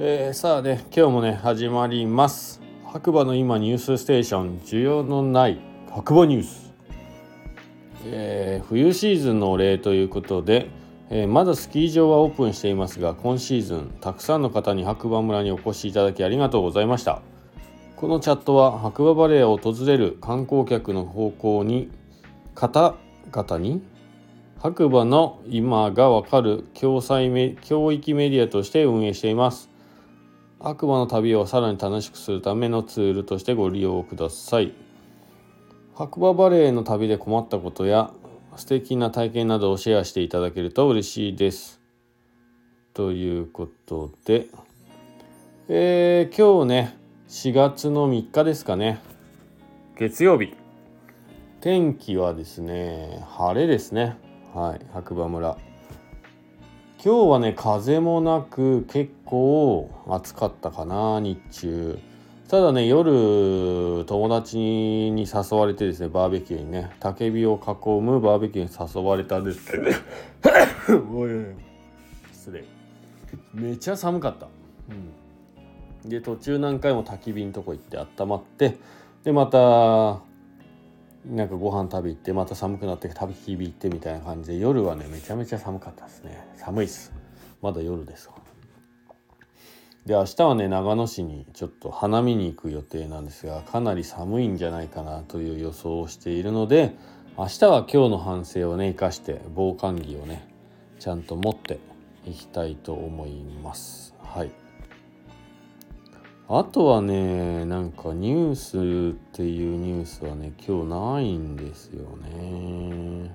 えー、さあね今日もね始まります。白馬の今ニュースステーション需要のない白馬ニュース、えー、冬シーズンのお礼ということで、えー、まだスキー場はオープンしていますが今シーズンたくさんの方に白馬村にお越しいただきありがとうございました。このチャットは白馬バレーを訪れる観光客の方向に方々に白馬の今がわかる教材め教育メディアとして運営しています。悪魔の旅をさらに楽しくするためのツールとしてご利用ください。白馬バレーの旅で困ったことや素敵な体験などをシェアしていただけると嬉しいです。ということでえー、今日ね4月の3日ですかね。月曜日。天気はですね晴れですね。はい白馬村今日はね風もなく結構暑かったかな日中。ただね夜友達に誘われてですねバーベキューにね焚き火を囲むバーベキューに誘われたんです。けどおい失礼。めちゃ寒かった、うん、で途中何回も焚き火のとこ行って温まってでまたなんかご飯食べ行ってまた寒くなって食べきび行ってみたいな感じで夜はねめちゃめちゃ寒かったですね。寒いっす。まだ夜ですで明日はね長野市にちょっと花見に行く予定なんですがかなり寒いんじゃないかなという予想をしているので明日は今日の反省をね生かして防寒着をねちゃんと持っていきたいと思います。はい。あとはねなんかニュースっていうニュースはね今日ないんですよね。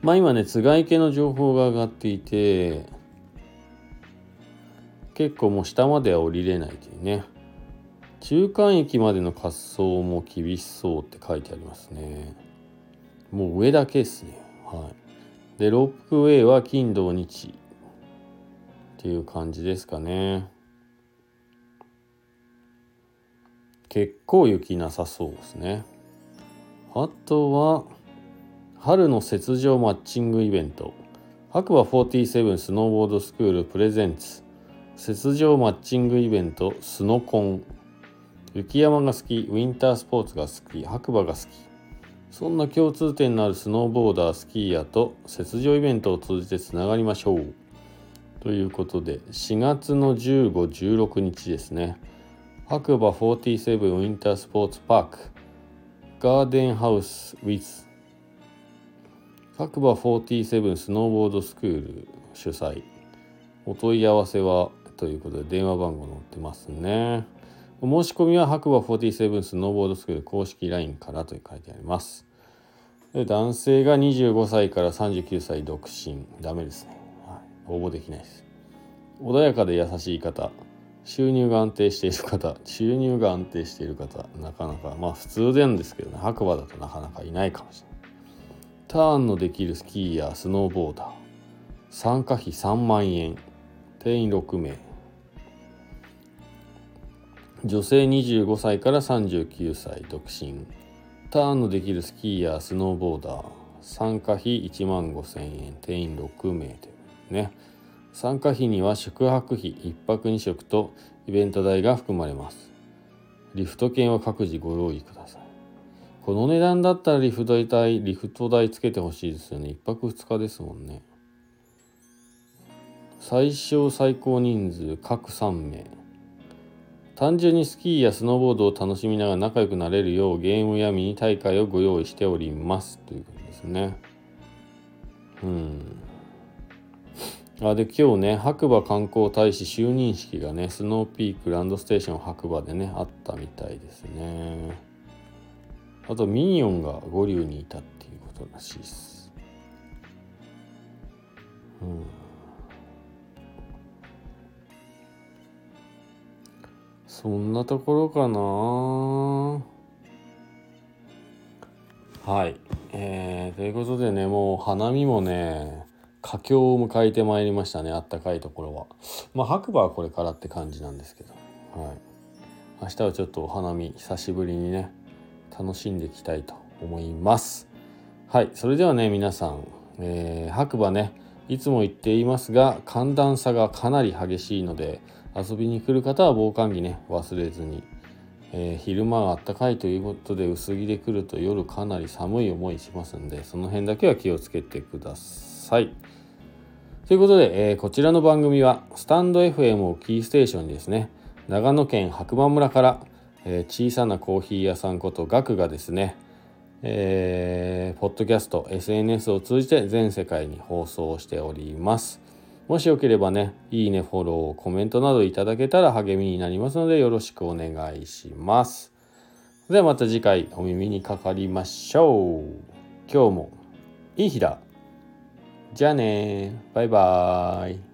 まあ今ね津軽系の情報が上がっていて結構もう下までは降りれないというね。中間駅までの滑走も厳しそうって書いてありますね。もう上だけですね。はい。でロープウェイは金土日。っていう感じですかね。結構雪なさそうですね。あとは春の雪上マッチングイベント。白馬47スノーボードスクールプレゼンツ。雪上マッチングイベントスノコン。雪山が好きウィンタースポーツが好き白馬が好き。そんな共通点のあるスノーボーダースキーヤーと雪上イベントを通じてつながりましょう。ということで4月の15、16日ですね。白馬47ウィンタースポーツパークガーデンハウスウィズ白馬47スノーボードスクール主催。お問い合わせはということで電話番号載ってますね。申し込みは白馬47スノーボードスクール公式 LINE からと書いてあります。男性が25歳から39歳独身。ダメですね。応募できないです。穏やかで優しい方収入が安定している方収入が安定している方なかなかまあ普通なんですけどね白馬だとなかなかいないかもしれない。ターンのできるスキーやスノーボーダー参加費3万円定員6名。女性25歳から39歳独身。ターンのできるスキーやスノーボーダー参加費1万5000円定員6名でね。参加費には宿泊費1泊2食とイベント代が含まれます。リフト券は各自ご用意ください。この値段だったらリフト代リフト代つけてほしいですよね。1泊2日ですもんね。最小最高人数各3名。単純にスキーやスノーボードを楽しみながら仲良くなれるようゲームやミニ大会をご用意しております。ということですね。うん。あで今日ね白馬観光大使就任式がねスノーピークランドステーション白馬でねあったみたいですね。あとミニオンが五竜にいたっていうことらしいです。うん。そんなところかな。はい。えー、ということでねもう花見もね佳境を迎えてまいりましたねあったかいところは。まあ白馬はこれからって感じなんですけど。はい。明日はちょっとお花見久しぶりにね楽しんでいきたいと思います。はい。それではね皆さん、えー、白馬ねいつも言っていますが寒暖差がかなり激しいので遊びに来る方は防寒着ね忘れずに、えー、昼間は暖かいということで薄着で来ると夜かなり寒い思いしますんでその辺だけは気をつけてください。ということで、えー、こちらの番組はスタンド FM をキーステーションにですね長野県白馬村から、えー、小さなコーヒー屋さんことガクがですねえー、ポッドキャスト SNS を通じて全世界に放送しておりますもしよければねいいねフォローコメントなどいただけたら励みになりますのでよろしくお願いします。ではまた次回お耳にかかりましょう。今日もいい日だ。じゃあねバイバーイ。